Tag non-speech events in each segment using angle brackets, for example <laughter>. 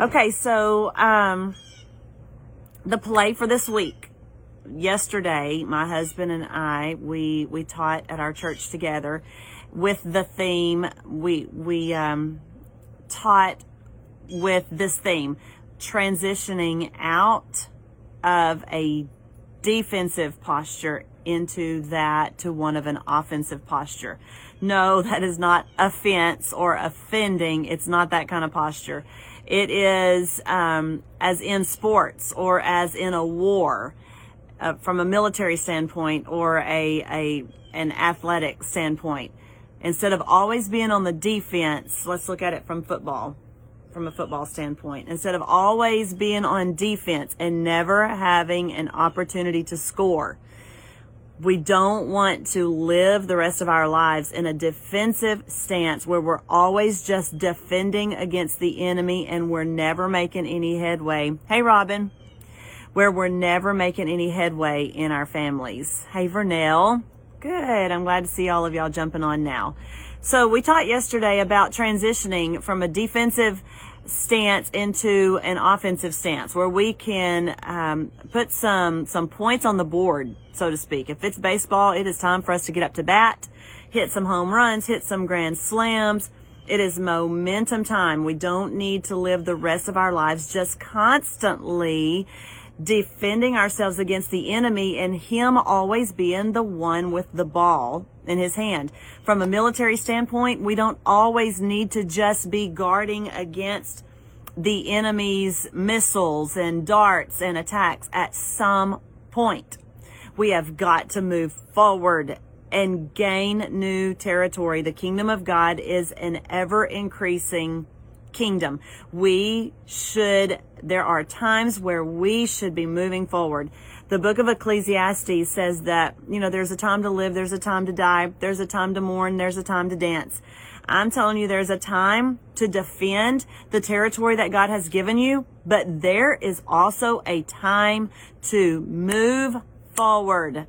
Okay, so um, the play for this week. Yesterday, my husband and I we we taught at our church together with the theme. We we um, taught with this theme, transitioning out of a defensive posture into that to one of an offensive posture. No, that is not offense or offending. It's not that kind of posture. It is um, as in sports or as in a war, uh, from a military standpoint or a, a an athletic standpoint. Instead of always being on the defense, let's look at it from football, from a football standpoint. Instead of always being on defense and never having an opportunity to score, we don't want to live the rest of our lives in a defensive stance where we're always just defending against the enemy and we're never making any headway. Hey, Robin. Where we're never making any headway in our families. Hey, Vernell. Good. I'm glad to see all of y'all jumping on now. So we taught yesterday about transitioning from a defensive stance into an offensive stance where we can um, put some some points on the board, so to speak. If it's baseball, it is time for us to get up to bat, hit some home runs, hit some grand slams. It is momentum time. We don't need to live the rest of our lives just constantly defending ourselves against the enemy and him always being the one with the ball in his hand. From a military standpoint, we don't always need to just be guarding against the enemy's missiles and darts and attacks at some point. We have got to move forward and gain new territory. The kingdom of God is an ever increasing kingdom. We should, there are times where we should be moving forward. The book of Ecclesiastes says that, you know, there's a time to live, there's a time to die, there's a time to mourn, there's a time to dance. I'm telling you, there's a time to defend the territory that God has given you, but there is also a time to move forward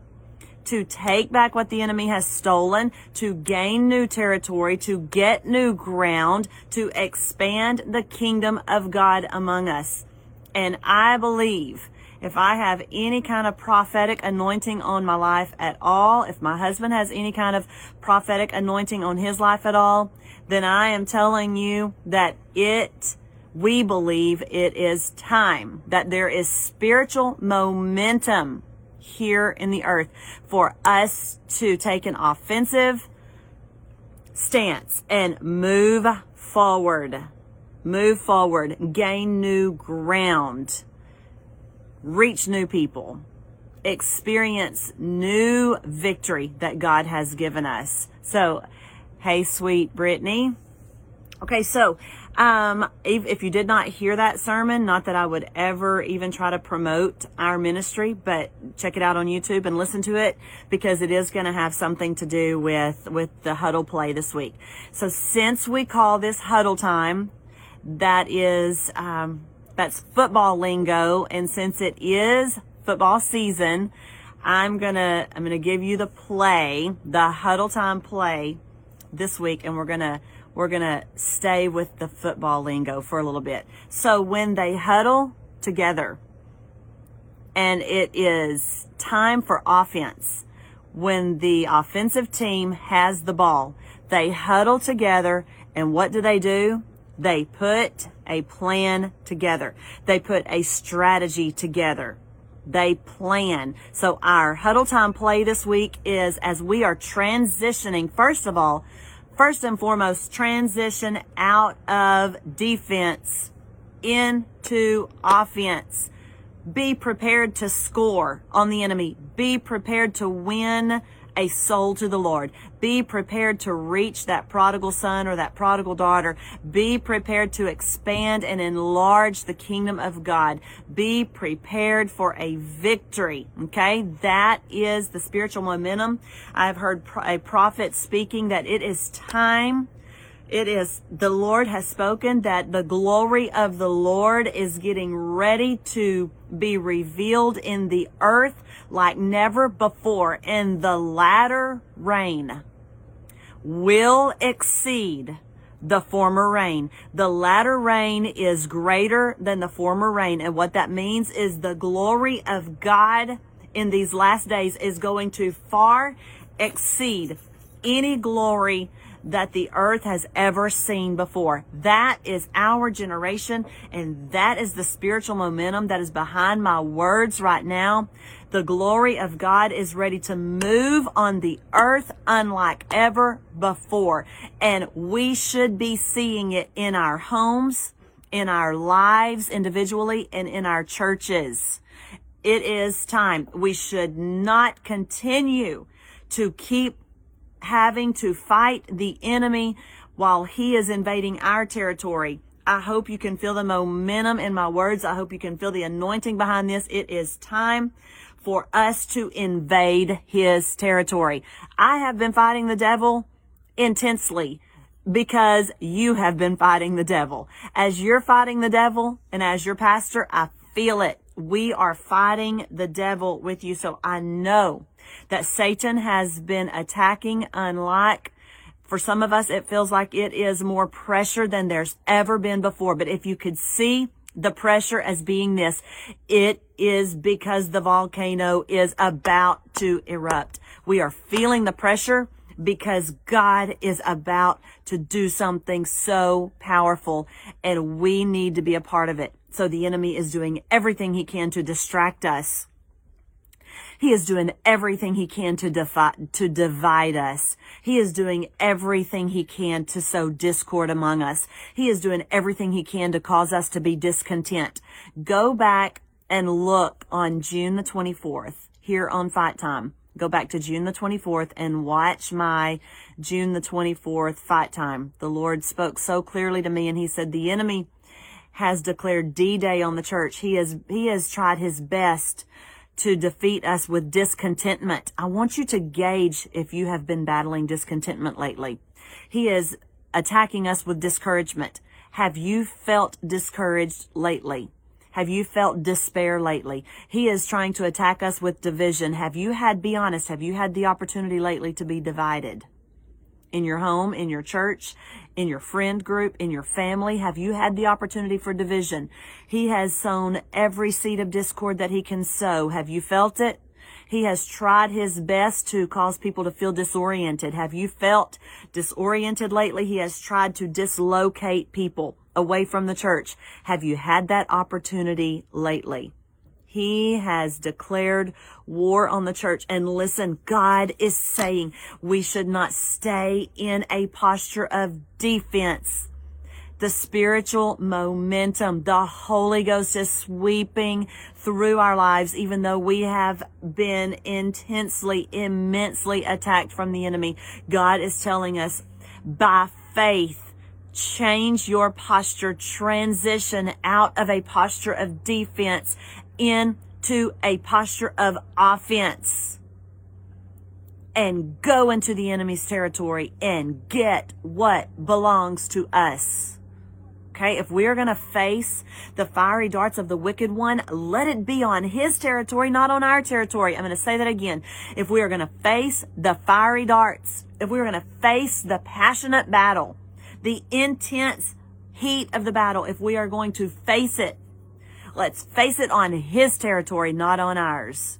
to take back what the enemy has stolen, to gain new territory, to get new ground, to expand the kingdom of God among us. And I believe if I have any kind of prophetic anointing on my life at all, if my husband has any kind of prophetic anointing on his life at all, then I am telling you that it, we believe it is time, that there is spiritual momentum here in the earth for us to take an offensive stance and move forward, move forward, gain new ground, reach new people, experience new victory that God has given us. So, hey, sweet Brittany. Okay, so um, if, if, you did not hear that sermon, not that I would ever even try to promote our ministry, but check it out on YouTube and listen to it because it is going to have something to do with with the huddle play this week. So since we call this huddle time, that is um, that's football lingo, and since it is football season, I'm gonna I'm gonna give you the play, the huddle time play this week, and we're gonna we're going to stay with the football lingo for a little bit. So when they huddle together and it is time for offense, when the offensive team has the ball, they huddle together and what do they do? They put a plan together. They put a strategy together. They plan. So our huddle time play this week is as we are transitioning, first of all, first and foremost, transition out of defense into offense. Be prepared to score on the enemy. Be prepared to win a soul to the Lord. Be prepared to reach that prodigal son or that prodigal daughter. Be prepared to expand and enlarge the kingdom of God. Be prepared for a victory. Okay. That is the spiritual momentum. I've heard a prophet speaking that it is time it is the Lord has spoken that the glory of the Lord is getting ready to be revealed in the earth like never before. in the latter rain will exceed the former rain. The latter rain is greater than the former rain. And what that means is the glory of God in these last days is going to far exceed any glory that the earth has ever seen before. That is our generation and that is the spiritual momentum that is behind my words right now. The glory of God is ready to move on the earth unlike ever before. And we should be seeing it in our homes, in our lives individually, and in our churches. It is time. We should not continue to keep having to fight the enemy while he is invading our territory. I hope you can feel the momentum in my words. I hope you can feel the anointing behind this. It is time for us to invade his territory. I have been fighting the devil intensely because you have been fighting the devil. As you're fighting the devil and as your pastor, I feel it. We are fighting the devil with you. So I know that Satan has been attacking unlike for some of us, it feels like it is more pressure than there's ever been before. But if you could see the pressure as being this, it is because the volcano is about to erupt. We are feeling the pressure because God is about to do something so powerful and we need to be a part of it. So the enemy is doing everything he can to distract us he is doing everything he can to defi- to divide us. He is doing everything he can to sow discord among us. He is doing everything he can to cause us to be discontent. Go back and look on June the 24th here on Fight Time. Go back to June the 24th and watch my June the 24th fight time. The Lord spoke so clearly to me and he said, the enemy has declared D-Day on the church. He has, he has tried his best to defeat us with discontentment. I want you to gauge if you have been battling discontentment lately. He is attacking us with discouragement. Have you felt discouraged lately? Have you felt despair lately? He is trying to attack us with division. Have you had, be honest, have you had the opportunity lately to be divided? In your home, in your church, in your friend group, in your family? Have you had the opportunity for division? He has sown every seed of discord that he can sow. Have you felt it? He has tried his best to cause people to feel disoriented. Have you felt disoriented lately? He has tried to dislocate people away from the church. Have you had that opportunity lately? He has declared war on the church. And listen, God is saying we should not stay in a posture of defense. The spiritual momentum, the Holy Ghost is sweeping through our lives, even though we have been intensely, immensely attacked from the enemy. God is telling us by faith, change your posture, transition out of a posture of defense into a posture of offense and go into the enemy's territory and get what belongs to us. Okay, if we're going to face the fiery darts of the wicked one, let it be on his territory, not on our territory. I'm going to say that again. If we are going to face the fiery darts, if we are going to face the passionate battle, the intense heat of the battle, if we are going to face it Let's face it on his territory, not on ours.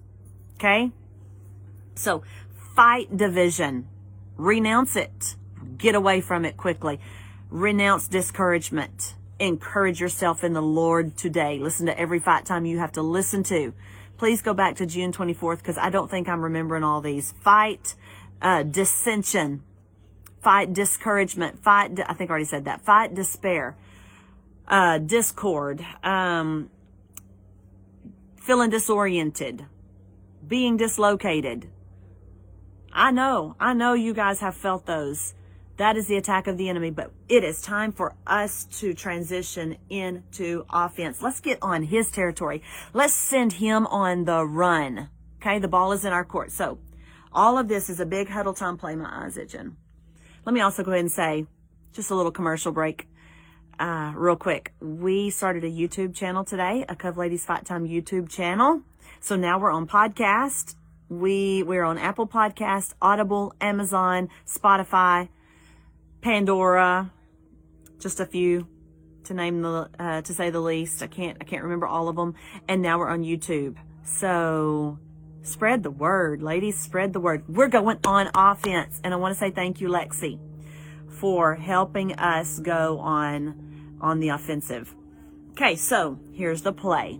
Okay? So fight division. Renounce it. Get away from it quickly. Renounce discouragement. Encourage yourself in the Lord today. Listen to every fight time you have to listen to. Please go back to June 24th because I don't think I'm remembering all these. Fight uh, dissension. Fight discouragement. Fight, I think I already said that. Fight despair. Uh, discord. Um, feeling disoriented, being dislocated. I know, I know you guys have felt those. That is the attack of the enemy, but it is time for us to transition into offense. Let's get on his territory. Let's send him on the run. Okay, the ball is in our court. So, all of this is a big huddle time play. My eyes itching. Let me also go ahead and say, just a little commercial break uh, real quick, we started a YouTube channel today, a Cove Ladies Fight Time YouTube channel. So now we're on podcast. We we're on Apple Podcast, Audible, Amazon, Spotify, Pandora, just a few to name the uh, to say the least. I can't I can't remember all of them. And now we're on YouTube. So spread the word, ladies. Spread the word. We're going on offense, and I want to say thank you, Lexi, for helping us go on on the offensive. Okay, so here's the play.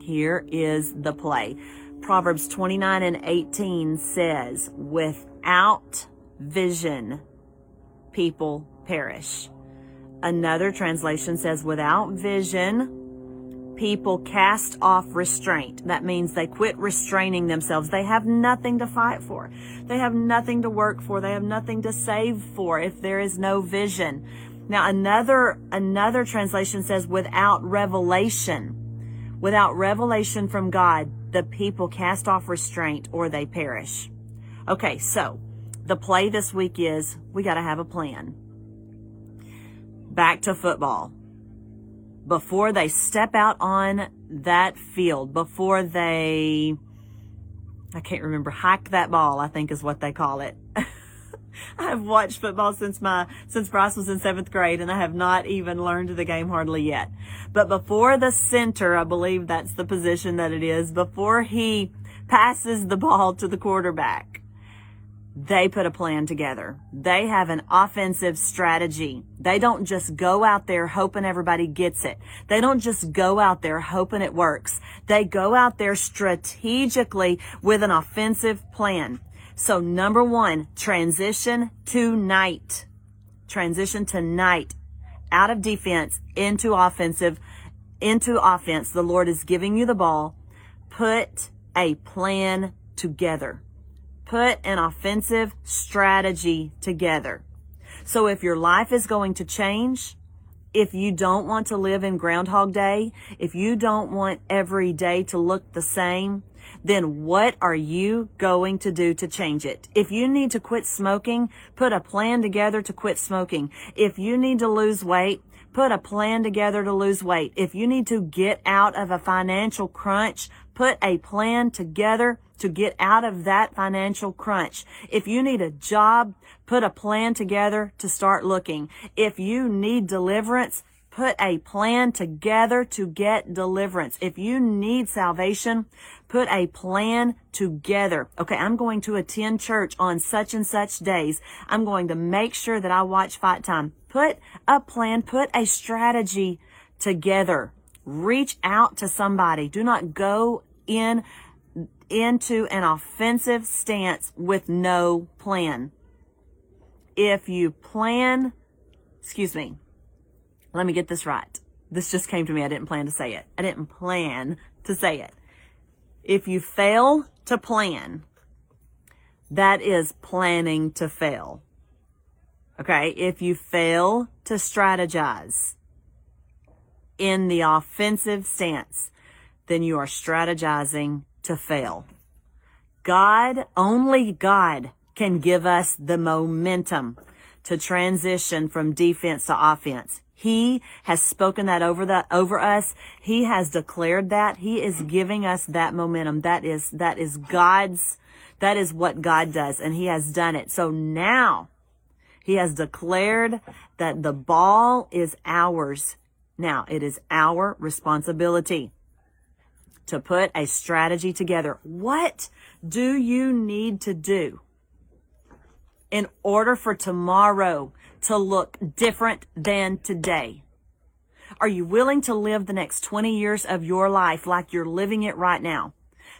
Here is the play. Proverbs 29 and 18 says, Without vision, people perish. Another translation says, Without vision, people cast off restraint. That means they quit restraining themselves. They have nothing to fight for. They have nothing to work for. They have nothing to save for if there is no vision. Now another, another translation says without revelation. Without revelation from God, the people cast off restraint or they perish. Okay, so the play this week is we got to have a plan. Back to football. Before they step out on that field, before they, I can't remember, hike that ball, I think is what they call it. <laughs> <laughs> I've watched football since my, since Bryce was in seventh grade and I have not even learned the game hardly yet. But before the center, I believe that's the position that it is, before he passes the ball to the quarterback, they put a plan together. They have an offensive strategy. They don't just go out there hoping everybody gets it. They don't just go out there hoping it works. They go out there strategically with an offensive plan. So number one, transition to night. Transition to night. Out of defense into offensive, into offense. The Lord is giving you the ball. Put a plan together. Put an offensive strategy together. So if your life is going to change, if you don't want to live in Groundhog Day, if you don't want every day to look the same, then what are you going to do to change it? If you need to quit smoking, put a plan together to quit smoking. If you need to lose weight, put a plan together to lose weight. If you need to get out of a financial crunch, put a plan together to get out of that financial crunch. If you need a job, put a plan together to start looking. If you need deliverance, put a plan together to get deliverance. If you need salvation, put a plan together. Okay, I'm going to attend church on such and such days. I'm going to make sure that I watch Fight Time. Put a plan, put a strategy together. Reach out to somebody. Do not go in into an offensive stance with no plan. If you plan, excuse me, let me get this right. This just came to me. I didn't plan to say it. I didn't plan to say it. If you fail to plan, that is planning to fail. Okay. If you fail to strategize in the offensive stance, then you are strategizing to fail. God, only God can give us the momentum to transition from defense to offense. He has spoken that over the over us. He has declared that. He is giving us that momentum. That is that is God's that is what God does and he has done it. So now he has declared that the ball is ours. Now it is our responsibility to put a strategy together. What do you need to do in order for tomorrow to look different than today? Are you willing to live the next 20 years of your life like you're living it right now?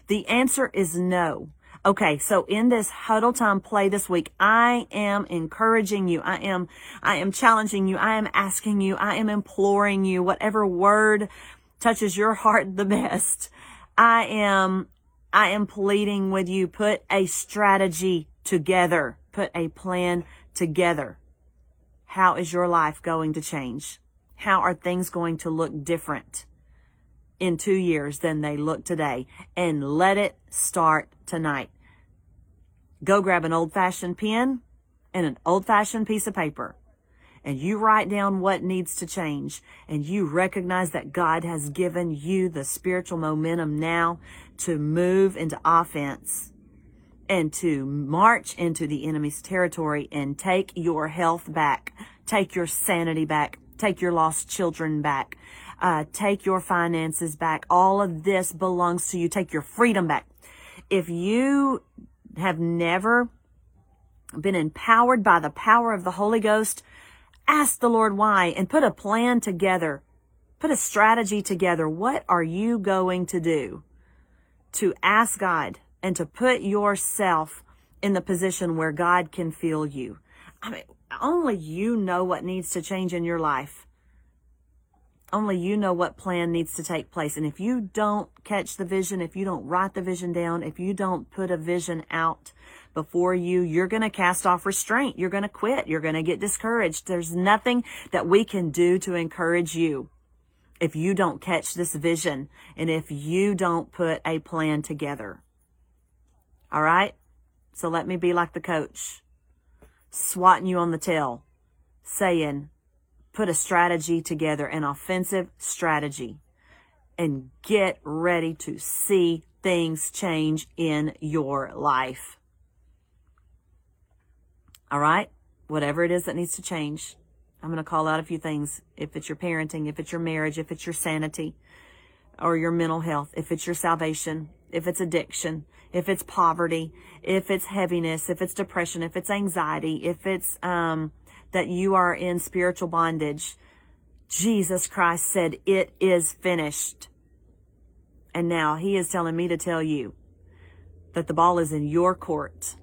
The answer is no. Okay, so in this huddle time play this week, I am encouraging you. I am, I am challenging you. I am asking you. I am imploring you. Whatever word touches your heart the best, I am, I am pleading with you. Put a strategy together. Put a plan together. How is your life going to change? How are things going to look different in two years than they look today? And let it start tonight. Go grab an old fashioned pen and an old fashioned piece of paper and you write down what needs to change and you recognize that God has given you the spiritual momentum now to move into offense and to march into the enemy's territory and take your health back, take your sanity back, take your lost children back, uh, take your finances back. All of this belongs to you. Take your freedom back. If you have never been empowered by the power of the Holy Ghost, ask the Lord why and put a plan together. Put a strategy together. What are you going to do to ask God and to put yourself in the position where God can feel you? I mean, only you know what needs to change in your life. Only you know what plan needs to take place. And if you don't catch the vision, if you don't write the vision down, if you don't put a vision out before you, you're going to cast off restraint. You're going to quit. You're going to get discouraged. There's nothing that we can do to encourage you if you don't catch this vision and if you don't put a plan together. All right? So let me be like the coach, swatting you on the tail, saying, put a strategy together, an offensive strategy, and get ready to see things change in your life. All right? Whatever it is that needs to change. I'm going to call out a few things. If it's your parenting, if it's your marriage, if it's your sanity or your mental health, if it's your salvation, if it's addiction, if it's poverty, if it's heaviness, if it's depression, if it's anxiety, if it's, um, that you are in spiritual bondage. Jesus Christ said, it is finished. And now he is telling me to tell you that the ball is in your court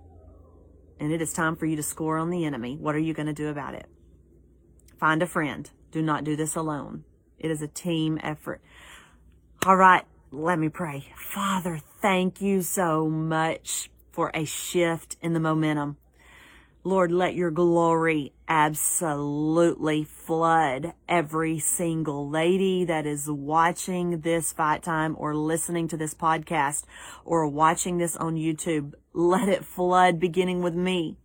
and it is time for you to score on the enemy. What are you going to do about it? Find a friend. Do not do this alone. It is a team effort. All right. Let me pray. Father, thank you so much for a shift in the momentum. Lord, let your glory absolutely flood every single lady that is watching this fight time or listening to this podcast or watching this on YouTube. Let it flood beginning with me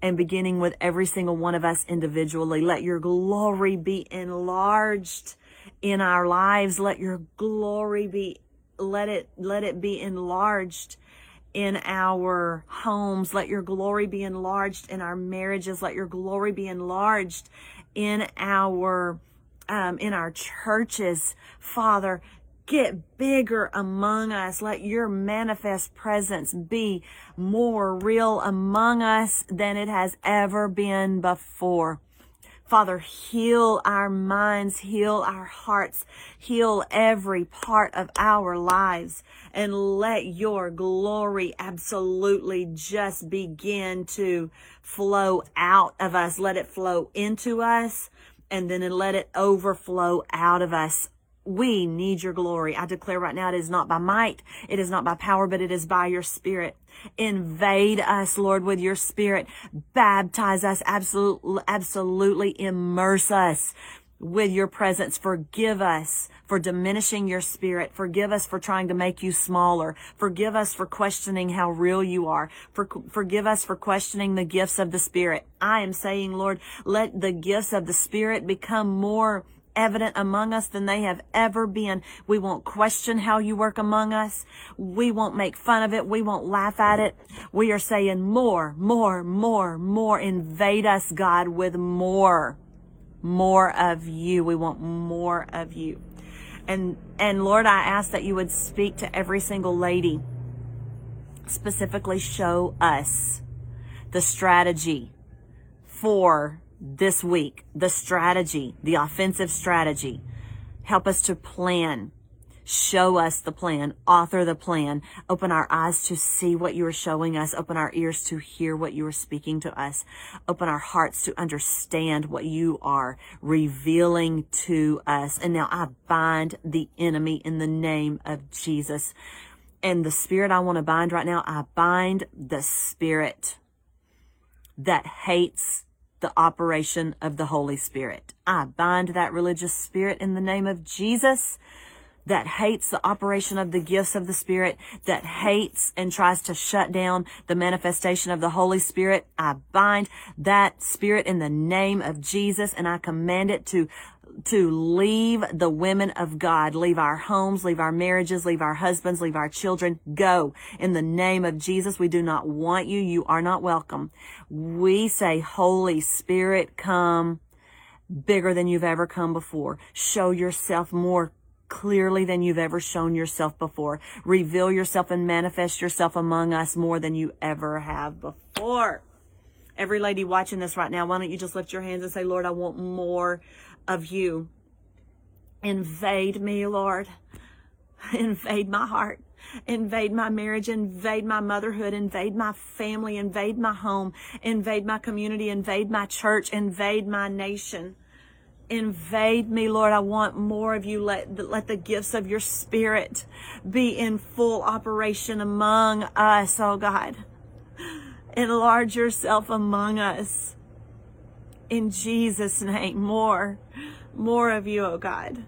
and beginning with every single one of us individually. Let your glory be enlarged in our lives. Let your glory be, let it, let it be enlarged in our homes. Let your glory be enlarged in our marriages. Let your glory be enlarged in our, um, in our churches. Father, get bigger among us. Let your manifest presence be more real among us than it has ever been before. Father, heal our minds, heal our hearts, heal every part of our lives, and let your glory absolutely just begin to flow out of us. Let it flow into us and then let it overflow out of us we need your glory. I declare right now it is not by might, it is not by power, but it is by your spirit. Invade us, Lord, with your spirit. Baptize us, absolutely, absolutely immerse us with your presence. Forgive us for diminishing your spirit. Forgive us for trying to make you smaller. Forgive us for questioning how real you are. For, forgive us for questioning the gifts of the spirit. I am saying, Lord, let the gifts of the spirit become more evident among us than they have ever been. We won't question how you work among us. We won't make fun of it. We won't laugh at it. We are saying more, more, more, more. Invade us, God, with more, more of you. We want more of you. And, and Lord, I ask that you would speak to every single lady, specifically show us the strategy for this week, the strategy, the offensive strategy. Help us to plan. Show us the plan, author the plan, open our eyes to see what you are showing us, open our ears to hear what you are speaking to us, open our hearts to understand what you are revealing to us. And now I bind the enemy in the name of Jesus. And the spirit I want to bind right now, I bind the spirit that hates the operation of the Holy Spirit. I bind that religious spirit in the name of Jesus that hates the operation of the gifts of the Spirit, that hates and tries to shut down the manifestation of the Holy Spirit. I bind that spirit in the name of Jesus and I command it to to leave the women of God, leave our homes, leave our marriages, leave our husbands, leave our children. Go in the name of Jesus. We do not want you. You are not welcome. We say, Holy Spirit, come bigger than you've ever come before. Show yourself more clearly than you've ever shown yourself before. Reveal yourself and manifest yourself among us more than you ever have before. Every lady watching this right now, why don't you just lift your hands and say, Lord, I want more of you. Invade me, Lord. Invade my heart. Invade my marriage. Invade my motherhood. Invade my family. Invade my home. Invade my community. Invade my church. Invade my nation. Invade me, Lord. I want more of you. Let, let the gifts of your spirit be in full operation among us, oh God. Enlarge yourself among us. In Jesus' name, more, more of you, oh God.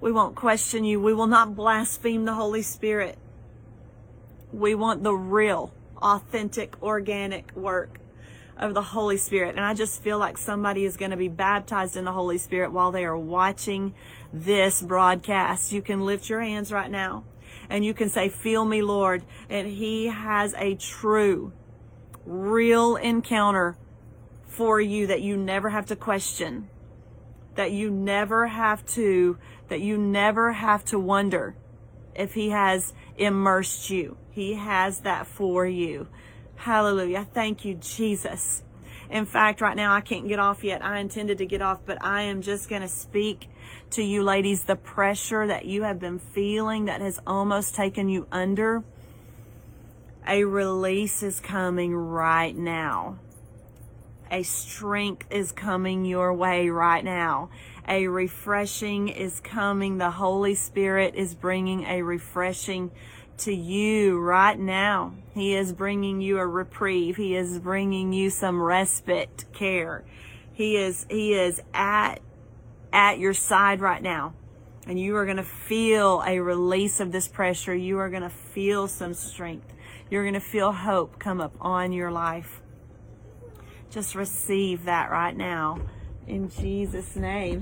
We won't question you. We will not blaspheme the Holy Spirit. We want the real, authentic, organic work of the Holy Spirit. And I just feel like somebody is going to be baptized in the Holy Spirit while they are watching this broadcast. You can lift your hands right now and you can say, Feel me, Lord. And He has a true, real encounter for you that you never have to question, that you never have to, that you never have to wonder if He has immersed you. He has that for you. Hallelujah. Thank you, Jesus. In fact, right now I can't get off yet. I intended to get off, but I am just going to speak to you ladies the pressure that you have been feeling that has almost taken you under. A release is coming right now. A strength is coming your way right now. A refreshing is coming. The Holy Spirit is bringing a refreshing to you right now. He is bringing you a reprieve. He is bringing you some respite care. He is, he is at, at your side right now. And you are going to feel a release of this pressure. You are going to feel some strength. You're going to feel hope come up on your life. Just receive that right now in Jesus' name.